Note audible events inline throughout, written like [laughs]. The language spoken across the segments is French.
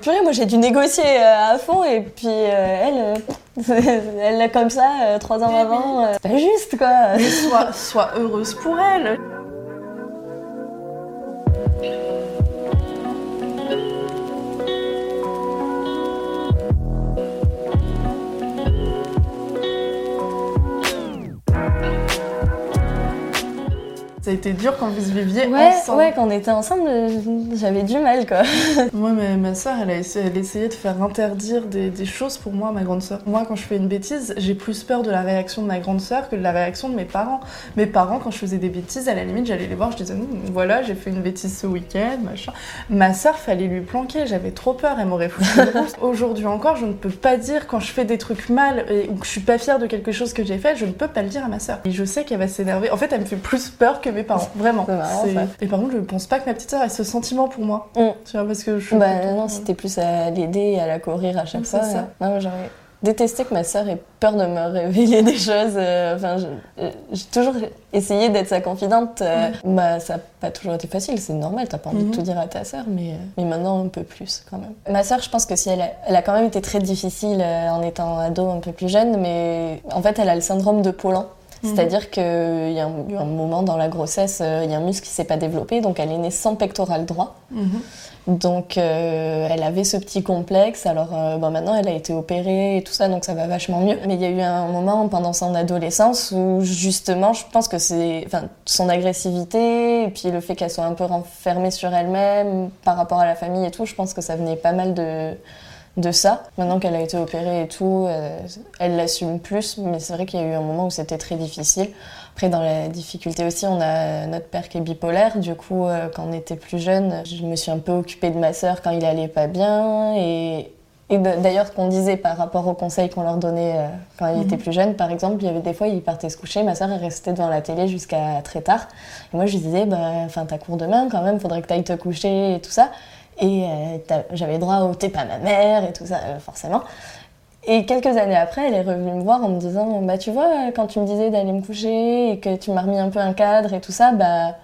Purée, moi j'ai dû négocier euh, à fond et puis euh, elle, euh, [laughs] elle l'a comme ça euh, trois ans avant. c'est pas juste quoi. sois, sois heureuse pour elle. Ça a été dur quand vous viviez Ouais, ensemble. ouais, quand on était ensemble, euh, j'avais du mal quoi. [laughs] Moi, ma, ma soeur, elle a essayé, elle de faire interdire des, des choses pour moi, ma grande soeur. Moi, quand je fais une bêtise, j'ai plus peur de la réaction de ma grande soeur que de la réaction de mes parents. Mes parents, quand je faisais des bêtises, à la limite, j'allais les voir, je disais, Hum, voilà, j'ai fait une bêtise ce week-end, machin. Ma soeur, fallait lui planquer, j'avais trop peur, elle m'aurait foutu. [laughs] Aujourd'hui encore, je ne peux pas dire quand je fais des trucs mal et, ou que je suis pas fière de quelque chose que j'ai fait, je ne peux pas le dire à ma soeur. Et je sais qu'elle va s'énerver. En fait, elle me fait plus peur que mes parents, vraiment. Marrant. Et par contre, je pense pas que ma petite soeur ait ce sentiment pour moi. Mm. Tu vois, parce que je suis Bah plutôt- non, c'était plus à l'aider et à la courir à chaque fois. c'est ça. euh. Non, j'aurais détesté que ma sœur ait peur de me révéler [laughs] des choses. euh, Enfin, euh, j'ai toujours essayé d'être sa confidente. euh, Bah, ça n'a pas toujours été facile, c'est normal, t'as pas envie Mhm. de tout dire à ta sœur, mais, euh, mais maintenant un peu plus quand même. Ma sœur, je pense que si elle a, elle a quand même été très difficile euh, en étant ado un peu plus jeune, mais en fait, elle a le syndrome de Paulan. Mhm. C'est-à-dire qu'il y a un, a un moment dans la grossesse, euh, il y a un muscle qui s'est pas développé, donc elle est née sans pectoral droit. Mhm. Donc euh, elle avait ce petit complexe, alors euh, bon, maintenant elle a été opérée et tout ça, donc ça va vachement mieux. Mais il y a eu un moment pendant son adolescence où justement je pense que c'est enfin, son agressivité et puis le fait qu'elle soit un peu renfermée sur elle-même par rapport à la famille et tout, je pense que ça venait pas mal de, de ça. Maintenant qu'elle a été opérée et tout, euh, elle l'assume plus, mais c'est vrai qu'il y a eu un moment où c'était très difficile. Après, dans la difficulté aussi, on a notre père qui est bipolaire. Du coup, euh, quand on était plus jeune, je me suis un peu occupée de ma sœur quand il allait pas bien. Et, d'ailleurs, qu'on disait par rapport aux conseils qu'on leur donnait euh, quand il Mhm. était plus jeune, par exemple, il y avait des fois, il partait se coucher, ma sœur, elle restait devant la télé jusqu'à très tard. Et moi, je lui disais, bah, enfin, t'as cours demain quand même, faudrait que t'ailles te coucher et tout ça. Et euh, j'avais droit au t'es pas ma mère et tout ça, euh, forcément. Et quelques années après, elle est revenue me voir en me disant Bah, tu vois, quand tu me disais d'aller me coucher et que tu m'as remis un peu un cadre et tout ça, bah,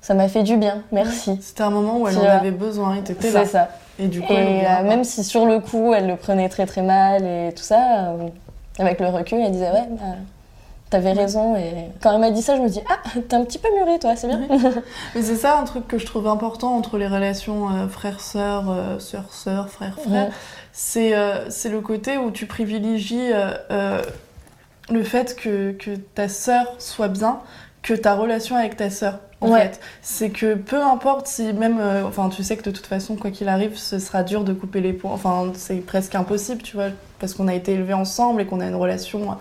ça m'a fait du bien, merci. C'était un moment où elle en avait besoin et t'étais là. C'est ça. Et du coup, Et euh, même si sur le coup, elle le prenait très très mal et tout ça, euh, avec le recul, elle disait Ouais, bah, t'avais raison. Et quand elle m'a dit ça, je me dis Ah, t'es un petit peu mûrée, toi, c'est bien. [laughs] Mais c'est ça un truc que je trouve important entre les relations euh, frère-sœur, euh, sœur-sœur, frère-frère. Ouais. C'est euh, c'est le côté où tu privilégies euh, le fait que, que ta sœur soit bien que ta relation avec ta sœur. En Ouais. fait, c'est que peu importe si même, euh, enfin, tu sais que de toute façon, quoi qu'il arrive, ce sera dur de couper les ponts. Enfin, c'est presque impossible, tu vois, parce qu'on a été élevés ensemble et qu'on a une relation,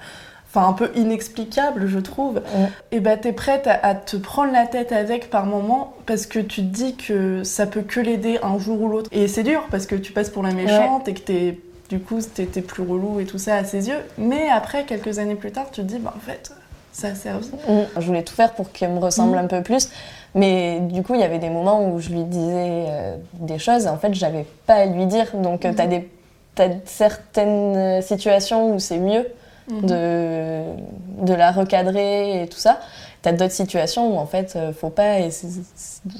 enfin, un peu inexplicable, je trouve. Ouais. Et bah, t'es prête à, à te prendre la tête avec par moment parce que tu te dis que ça peut que l'aider un jour ou l'autre. Et c'est dur parce que tu passes pour la méchante et que t'es du coup, t'es plus relou et tout ça à ses yeux. Mais après, quelques années plus tard, tu te dis, bah en fait, ça a servi. Mm. Je voulais tout faire pour qu'elle me ressemble Mm. un peu plus. Mais du coup, il y avait des moments où je lui disais euh, des choses et en fait, j'avais pas à lui dire. Donc, t'as des t'as certaines euh, situations où c'est mieux Mhm. de, de la recadrer et tout ça. T'as d'autres situations où en fait, euh, faut pas. Et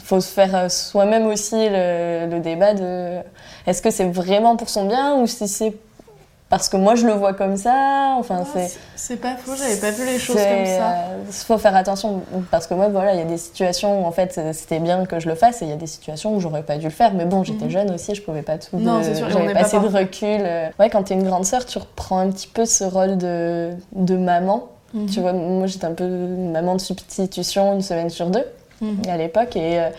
faut se faire euh, soi-même aussi le, le débat de est-ce que c'est vraiment pour son bien ou si c'est parce que moi je le vois comme ça. Enfin, Ah, c'est. c'est- pas faux, j'avais pas vu les choses comme ça. Il faut faire attention parce que moi, voilà, il y a des situations où en fait c'était bien que je le fasse et il y a des situations où j'aurais pas dû le faire. Mais bon, j'étais Mhm. jeune aussi, je pouvais pas tout. Non, de- c'est sûr, J'avais pas pas assez de recul. euh. Ouais, quand t'es une grande sœur, tu reprends un petit peu ce rôle de, de maman. Mhm. Tu vois, moi j'étais un peu maman de substitution une semaine sur deux Mhm. à l'époque et. euh,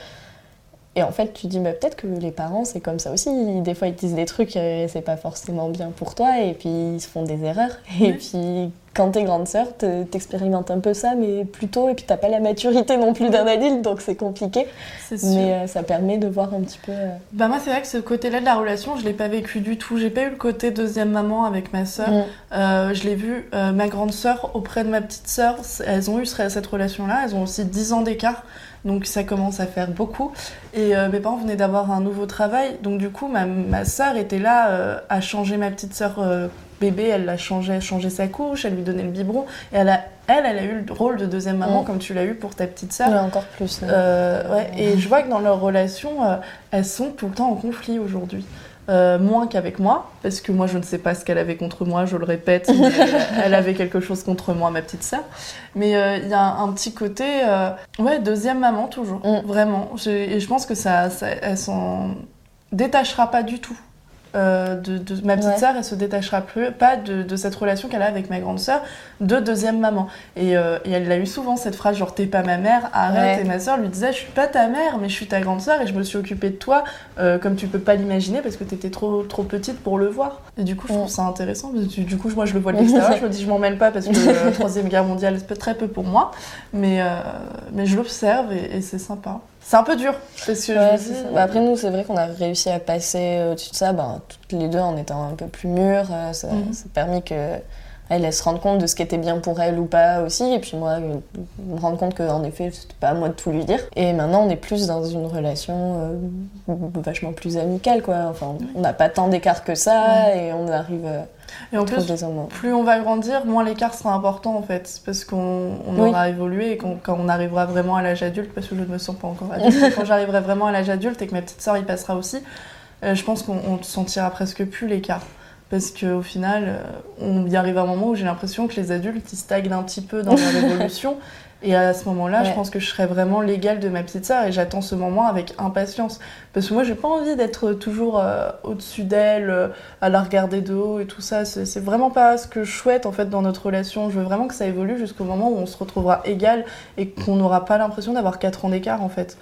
et en fait, tu dis, bah, peut-être que les parents, c'est comme ça aussi. Des fois, ils disent des trucs, et c'est pas forcément bien pour toi, et puis ils se font des erreurs. Et puis, quand t'es grande sœur, te- t'expérimentes un peu ça, mais plus tôt, et puis t'as pas la maturité non plus d'un adulte, donc c'est compliqué. C'est sûr. Mais euh, ça permet de voir un petit peu. euh, Bah moi c'est vrai que ce côté-là de la relation, je l'ai pas vécu du tout. J'ai pas eu le côté deuxième maman avec ma sœur. mm. Euh, je l'ai vu, ma grande sœur auprès de ma petite sœur, elles ont eu ce- cette relation-là, elles ont aussi 10 ans d'écart, donc ça commence à faire beaucoup. Et euh, mes parents venaient d'avoir un nouveau travail, donc du coup ma, ma sœur était là euh, à changer ma petite sœur euh, bébé, elle l'a changé, changeait sa couche, elle lui donnait le biberon, et elle a, elle, elle a eu le rôle de deuxième maman Mm. comme tu l'as eu pour ta petite sœur. Ouais, encore plus. ouais, et je vois que dans leur relation, elles sont tout le temps en conflit aujourd'hui. Euh, moins qu'avec moi, parce que moi je ne sais pas ce qu'elle avait contre moi, je le répète, mais elle [laughs] avait quelque chose contre moi, ma petite sœur. Mais euh, il y a un, un petit côté, euh, ouais, deuxième maman toujours, Mm. vraiment. Et je pense que ça, ça elle s'en détachera pas du tout. Euh, de, de- ma petite Ouais. sœur, elle se détachera plus, pas de, de cette relation qu'elle a avec ma grande sœur, de deuxième maman. Et, euh, et elle a eu souvent cette phrase genre t'es pas ma mère, arrête. Ouais. Et ma sœur lui disait je suis pas ta mère, mais je suis ta grande sœur et je me suis occupée de toi euh, comme tu peux pas l'imaginer parce que t'étais trop trop petite pour le voir. Et du coup je Mm. trouve ça intéressant. parce que du, coup moi je le vois de l'extérieur, [laughs] je me dis je m'en mêle pas parce que la [laughs] troisième guerre mondiale c'est très peu pour moi, mais mais je l'observe et, et c'est sympa. C'est un peu dur parce que Ouais. Bah, après, nous, c'est vrai qu'on a réussi à passer au-dessus de ça, ben, toutes les deux en étant un peu plus mûres. euh, Ça, Mhm. ça a permis que elle, elle se rende compte de ce qui était bien pour elle ou pas aussi. Et puis moi, euh, me rendre compte qu'en effet, c'était pas à moi de tout lui dire. Et maintenant, on est plus dans une relation euh, vachement plus amicale, quoi. Enfin, on n'a pas tant d'écart que ça et on arrive euh, et en à plus plus on va grandir, moins l'écart sera important en fait, parce qu'on Oui. aura évolué et qu'on- quand on arrivera vraiment à l'âge adulte, parce que je ne me sens pas encore adulte, quand j'arriverai vraiment à l'âge adulte et que ma petite sœur y passera aussi, euh, je pense qu'on on sentira presque plus l'écart. Parce qu'au final, euh, on y arrive à un moment où j'ai l'impression que les adultes ils stagnent un petit peu dans leur [laughs] évolution. Et à ce moment-là, je pense que je serai vraiment l'égale de ma petite sœur et j'attends ce moment avec impatience. Parce que moi, j'ai pas envie d'être toujours euh, au-dessus d'elle, euh, à la regarder de haut et tout ça. C'est c'est vraiment pas ce que je souhaite en fait dans notre relation. Je veux vraiment que ça évolue jusqu'au moment où on se retrouvera égal et qu'on n'aura pas l'impression d'avoir 4 ans d'écart en fait.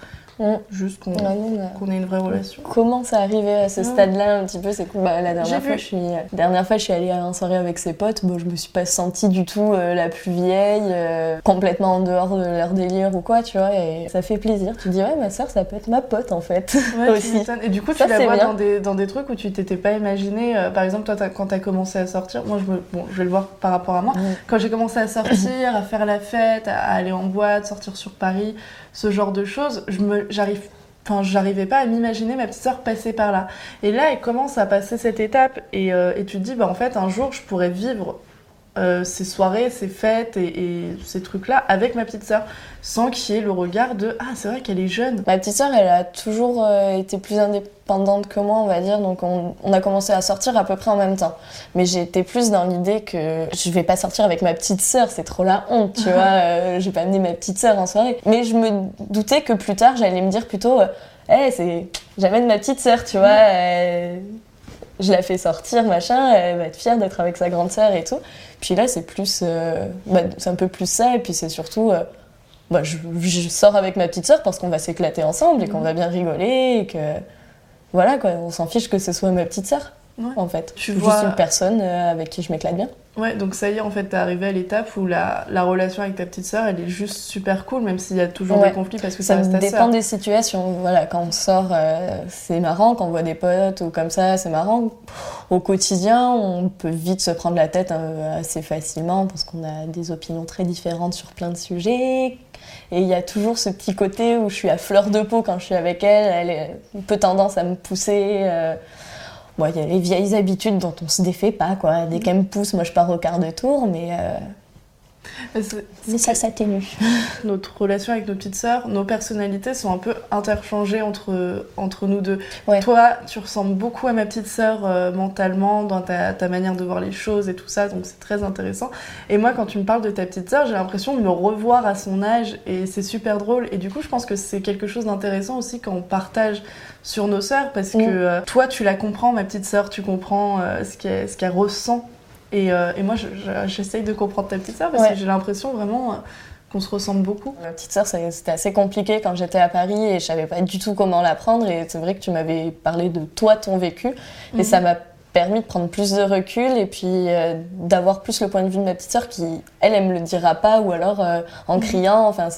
Juste qu'on a- ait une vraie relation. Comment ça arrivé à ce stade-là un petit peu C'est que bah, la dernière vu. fois, je suis dernière fois, je suis allée à une soirée avec ses potes. Bon, je me suis pas sentie du tout euh, la plus vieille, euh, complètement en dehors de leur délire ou quoi, tu vois. Et ça fait plaisir. Tu dis ouais, ma soeur, ça peut être ma pote en fait. Ouais, [laughs] Aussi. Et du coup, tu la vois dans des, dans des trucs où tu t'étais pas imaginé. euh, par exemple, toi, quand t'as commencé à sortir, moi, je, me, bon, je vais le voir par rapport à moi. Quand j'ai commencé à sortir, à faire la fête, à aller en boîte, sortir sur Paris, ce genre de choses, je me, j'arrive, enfin, j'arrivais pas à m'imaginer ma petite sœur passer par là. Et là, elle commence à passer cette étape, et, euh, et tu te dis, bah en fait, un jour, je pourrais vivre euh, ces soirées, ces fêtes et, et ces trucs-là avec ma petite sœur, sans qu'il y ait le regard de, ah, c'est vrai qu'elle est jeune. Ma petite sœur, elle a toujours euh, été plus indépendante que moi, on va dire. Donc, on, on a commencé à sortir à peu près en même temps. Mais j'étais plus dans l'idée que je vais pas sortir avec ma petite sœur, c'est trop la honte, tu vois. [laughs] Euh, je vais pas amener ma petite sœur en soirée. Mais je me doutais que plus tard, j'allais me dire plutôt, euh, hey, c'est, j'amène ma petite sœur, tu vois. Je la fais sortir, machin, elle va être fière d'être avec sa grande sœur et tout. Puis là, c'est plus, euh, bah, c'est un peu plus ça, et puis c'est surtout, euh, bah, je, je sors avec ma petite sœur parce qu'on va s'éclater ensemble et qu'on va bien rigoler et que, voilà quoi, on s'en fiche que ce soit ma petite sœur, Ouais. en fait. Tu Juste vois- une personne euh, avec qui je m'éclate bien. Ouais, donc ça y est, en fait, t'es arrivé à l'étape où la, la relation avec ta petite sœur, elle est juste super cool, même s'il y a toujours Ouais. des conflits parce que ça, Ça reste ta dépend des situations. Voilà, quand on sort, euh, c'est marrant. Quand on voit des potes ou comme ça, c'est marrant. Au quotidien, on peut vite se prendre la tête euh, assez facilement parce qu'on a des opinions très différentes sur plein de sujets. Et il y a toujours ce petit côté où je suis à fleur de peau quand je suis avec elle. Elle est un peu tendance à me pousser. euh, Bon, il y a les vieilles habitudes dont on se défait pas, quoi. Dès qu'elle me pousse, moi je pars au quart de tour, mais. Mais ça s'atténue. [laughs] Notre relation avec nos petites sœurs, nos personnalités sont un peu interchangées entre, entre nous deux. Toi, tu ressembles beaucoup à ma petite sœur euh, mentalement, dans ta, ta, manière de voir les choses et tout ça, donc c'est très intéressant. Et moi, quand tu me parles de ta petite sœur, j'ai l'impression de me revoir à son âge et c'est super drôle. Et du coup, je pense que c'est quelque chose d'intéressant aussi quand on partage sur nos sœurs parce que euh, toi, tu la comprends, ma petite sœur, tu comprends euh, ce qu'elle ressent euh, et, moi, j'essaye de comprendre ta petite sœur parce que j'ai l'impression vraiment euh, qu'on se ressemble beaucoup. Ma petite sœur, c'était assez compliqué quand j'étais à Paris et je savais pas du tout comment l'apprendre. Et c'est vrai que tu m'avais parlé de toi, ton vécu. Et mhm. ça m'a permis de prendre plus de recul et puis euh, d'avoir plus le point de vue de ma petite sœur qui, elle, elle me le dira pas ou alors en mhm. criant. Enfin,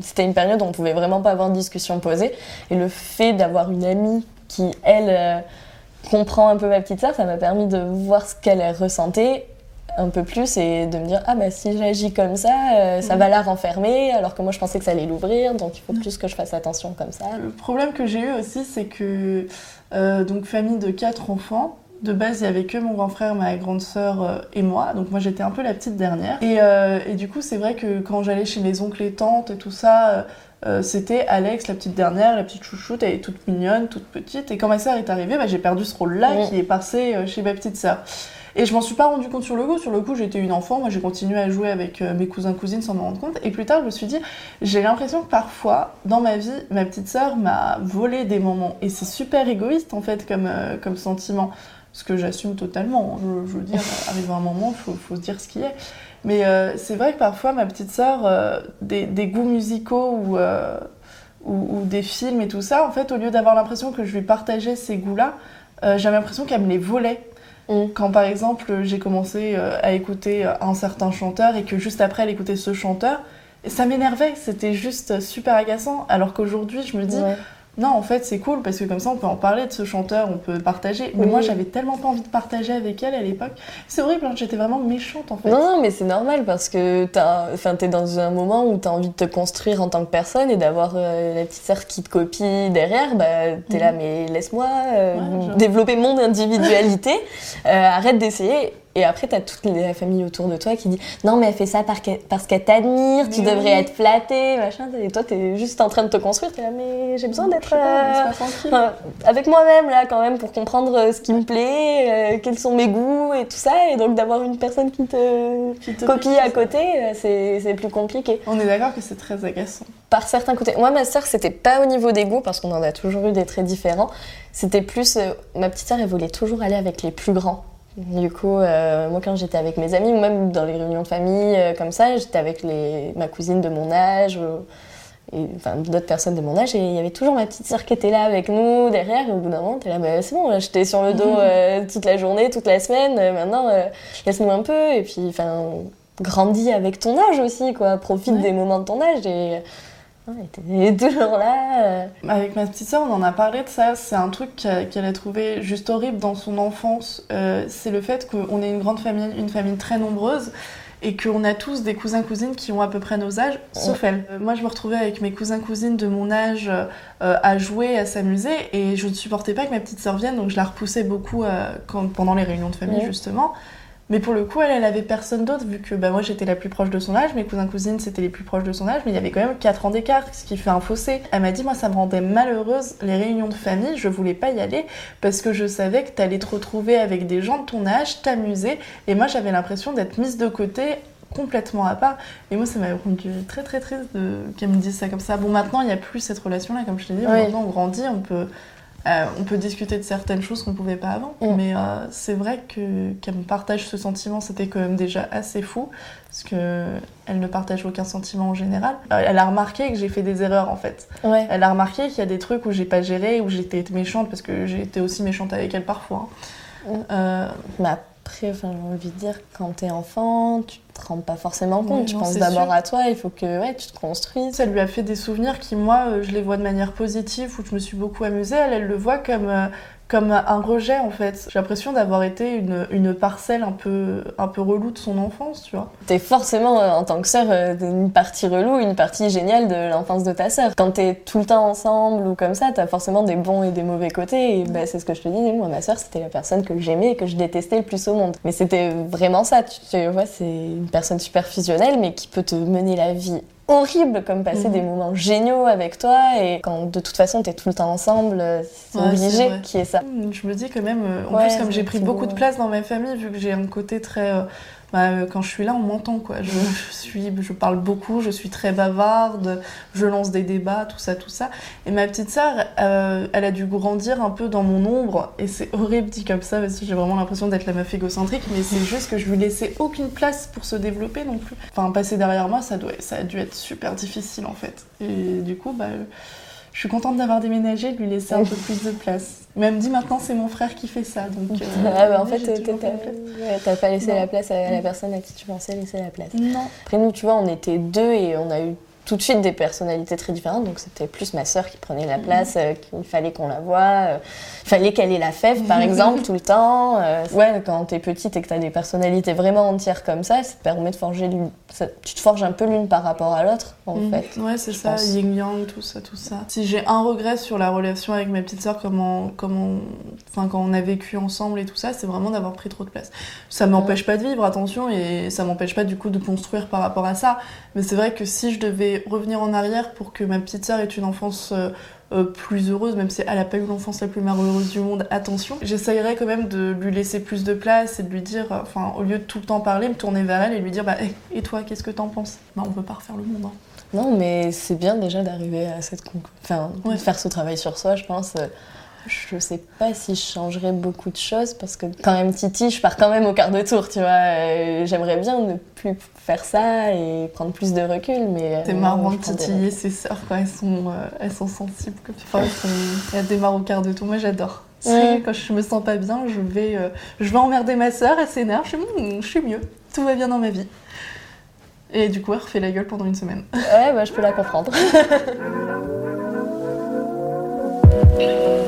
c'était une période où on pouvait vraiment pas avoir de discussion posée. Et le fait d'avoir une amie qui, elle, comprend un peu ma petite sœur, ça m'a permis de voir ce qu'elle ressentait un peu plus et de me dire ah bah si j'agis comme ça euh, ça va la renfermer alors que moi je pensais que ça allait l'ouvrir donc il faut plus que je fasse attention comme ça. Le problème que j'ai eu aussi c'est que euh, donc famille de quatre enfants de base, il y avait que mon grand frère, ma grande sœur euh, et moi. Donc moi, j'étais un peu la petite dernière. Et, et du coup, c'est vrai que quand j'allais chez mes oncles et tantes et tout ça, euh, c'était Alex, la petite dernière, la petite chouchoute, elle est toute mignonne, toute petite. Et quand ma sœur est arrivée, bah, j'ai perdu ce rôle-là qui est passé euh, chez ma petite sœur. Et je m'en suis pas rendu compte sur le coup. Sur le coup, j'étais une enfant. Moi, j'ai continué à jouer avec euh, mes cousins cousines sans m'en rendre compte. Et plus tard, je me suis dit, j'ai l'impression que parfois, dans ma vie, ma petite sœur m'a volé des moments. Et c'est super égoïste en fait comme, comme sentiment. Ce que j'assume totalement. Je, veux dire, [laughs] arrive un moment, il faut, faut se dire ce qui est. Mais euh, c'est vrai que parfois, ma petite sœur, euh, des, goûts musicaux euh, ou, ou, des films et tout ça, en fait, au lieu d'avoir l'impression que je lui partageais ces goûts-là, j'avais l'impression qu'elle me les volait. Mm. Quand par exemple, j'ai commencé à écouter un certain chanteur et que juste après, elle écoutait ce chanteur, ça m'énervait, c'était juste super agaçant. Alors qu'aujourd'hui, je me dis, non, en fait, c'est cool parce que comme ça, on peut en parler de ce chanteur, on peut partager. Mais moi, j'avais tellement pas envie de partager avec elle à l'époque. C'est horrible, hein, j'étais vraiment méchante en fait. Non, non mais c'est normal parce que t'es dans un moment où t'as envie de te construire en tant que personne et d'avoir euh, la petite sœur qui te copie derrière. Bah, t'es là, mhm. mais laisse-moi euh, développer mon individualité. [laughs] Euh, arrête d'essayer. Et après, t'as toute la famille autour de toi qui dit non, mais elle fait ça parce qu'elle t'admire, tu devrais être flattée, machin. Et toi, t'es juste en train de te construire. T'es là, mais j'ai besoin d'être euh, avec moi-même, là, quand même, pour comprendre euh, ce qui me plaît, euh, quels sont mes goûts et tout ça. Et donc, d'avoir une personne qui te, copie à côté, c'est plus compliqué. On est d'accord que c'est très agaçant. Par certains côtés. Moi, ma sœur, c'était pas au niveau des goûts, parce qu'on en a toujours eu des traits différents. C'était plus. ma petite sœur, elle voulait toujours aller avec les plus grands. Du coup, euh, moi, quand j'étais avec mes amis, ou même dans les réunions de famille euh, comme ça, j'étais avec les, ma cousine de mon âge, euh, et, enfin d'autres personnes de mon âge, et il y avait toujours ma petite sœur qui était là avec nous derrière. Et au bout d'un moment, t'es là, bah, c'est bon, j'étais sur le dos [laughs] toute la journée, toute la semaine. maintenant, laisse-nous un peu. Et puis, enfin, grandis avec ton âge aussi, quoi. Profite des moments de ton âge et elle était [laughs] toujours là. Euh. Avec ma petite soeur, on en a parlé de ça. C'est un truc qu'elle a trouvé juste horrible dans son enfance. Euh, c'est le fait qu'on est une grande famille, une famille très nombreuse et qu'on a tous des cousins cousines qui ont à peu près nos âges, sauf elle. Euh, moi, je me retrouvais avec mes cousins cousines de mon âge à jouer, à s'amuser, et je ne supportais pas que ma petite sœur vienne, donc je la repoussais beaucoup pendant les réunions de famille justement. Mais pour le coup, elle, elle avait personne d'autre, vu que bah, moi j'étais la plus proche de son âge, mes cousins cousines c'était les plus proches de son âge, mais il y avait quand même 4 ans d'écart, ce qui fait un fossé. Elle m'a dit, moi ça me rendait malheureuse les réunions de famille, je voulais pas y aller parce que je savais que t'allais te retrouver avec des gens de ton âge, t'amuser, et moi j'avais l'impression d'être mise de côté complètement à part. Et moi, ça m'a rendu très très triste qu'elle me dise ça comme ça. Bon, maintenant, il n'y a plus cette relation-là, comme je t'ai dit. Maintenant, on grandit, on peut euh, on peut discuter de certaines choses qu'on ne pouvait pas avant, mm. mais euh, c'est vrai que qu'elle me partage ce sentiment, c'était quand même déjà assez fou, parce que elle ne partage aucun sentiment en général. Euh, elle a remarqué que j'ai fait des erreurs en fait. Elle a remarqué qu'il y a des trucs où j'ai pas géré, où j'étais méchante, parce que j'ai été aussi méchante avec elle parfois. Hein. Mm. Euh, après, j'ai envie de dire, quand t'es enfant, tu te rends pas forcément compte. tu penses d'abord à toi, il faut que ouais, tu te construises. Ça lui a fait des souvenirs qui, moi, euh, je les vois de manière positive, où je me suis beaucoup amusée. Elle, elle le voit comme, euh, comme un rejet en fait. J'ai l'impression d'avoir été une, une, parcelle un peu, un peu relou de son enfance, tu vois. T'es forcément, euh, en tant que sœur, euh, une partie relou, une partie géniale de l'enfance de ta sœur. Quand t'es tout le temps ensemble ou comme ça, t'as forcément des bons et des mauvais côtés. Et bah, c'est ce que je te dis, moi, ma sœur, c'était la personne que j'aimais et que je détestais le plus au monde. Mais c'était vraiment ça, tu, vois, c'est une personne super fusionnelle, mais qui peut te mener la vie horrible comme passer des mhm. moments géniaux avec toi et quand de toute façon t'es tout le temps ensemble c'est obligé qu'il y ait ça. Je me dis quand même euh, en plus comme j'ai pris beaucoup de place dans ma famille vu que j'ai un côté très euh, bah, euh, quand je suis là, on m'entend quoi. Je, suis, je parle beaucoup, je suis très bavarde, je lance des débats, tout ça, tout ça. Et ma petite sœur, euh, elle a dû grandir un peu dans mon ombre, et c'est horrible dit comme ça parce que j'ai vraiment l'impression d'être la meuf égocentrique, mais c'est juste que je lui laissais aucune place pour se développer non plus. Enfin, passer derrière moi, ça doit, ça a dû être super difficile en fait. Et du coup, bah je suis contente d'avoir déménagé, de lui laisser un peu plus de place. Même dit maintenant c'est mon frère qui fait ça. Donc, euh, ah bah, en fait, t'as pas laissé la place à la personne à qui tu pensais laisser la place. Non. Après nous, tu vois, on était deux et on a eu tout de suite des personnalités très différentes. Donc c'était plus ma sœur qui prenait la place, euh, qu'il fallait qu'on la voie. Euh, il fallait qu'elle ait la fève, par [laughs] exemple, tout le temps. Euh, ouais, quand t'es petite et que t'as des personnalités vraiment entières comme ça, ça te permet de forger l'une. Tu te forges un peu l'une par rapport à l'autre, en mm. fait. Ouais, c'est ça, yin-yang, tout ça, tout ça. Si j'ai un regret sur la relation avec ma petite sœur, comment, comment, enfin, quand on a vécu ensemble et tout ça, c'est vraiment d'avoir pris trop de place. Ça m'empêche pas de vivre, attention, et ça m'empêche pas du coup de construire par rapport à ça. Mais c'est vrai que si je devais revenir en arrière pour que ma petite sœur ait une enfance euh, euh, plus heureuse, même si elle n'a pas eu l'enfance la plus malheureuse du monde, attention. J'essayerais quand même de lui laisser plus de place et de lui dire, euh, enfin, au lieu de tout le temps parler, me tourner vers elle et lui dire, bah, et toi, qu'est-ce que t'en penses? Bah, on peut pas refaire le monde. Hein. Non, mais c'est bien déjà d'arriver à cette. Enfin, de faire ce travail sur soi, je pense. Je sais pas si je changerais beaucoup de choses parce que quand même Titi, je pars quand même au quart de tour, tu vois. Euh, j'aimerais bien ne plus faire ça et prendre plus de recul, mais... C'est euh, marrant de titiller ses sœurs quand elles sont, euh, elles sont sensibles. Comme tu elles démarrent au quart de tour, moi j'adore. Quand je me sens pas bien, je vais, je vais emmerder ma sœur, elle s'énerve, je, hmm, je suis mieux, tout va bien dans ma vie. Et du coup, elle refait la gueule pendant une semaine. Ouais, bah, je peux la comprendre. [laughs]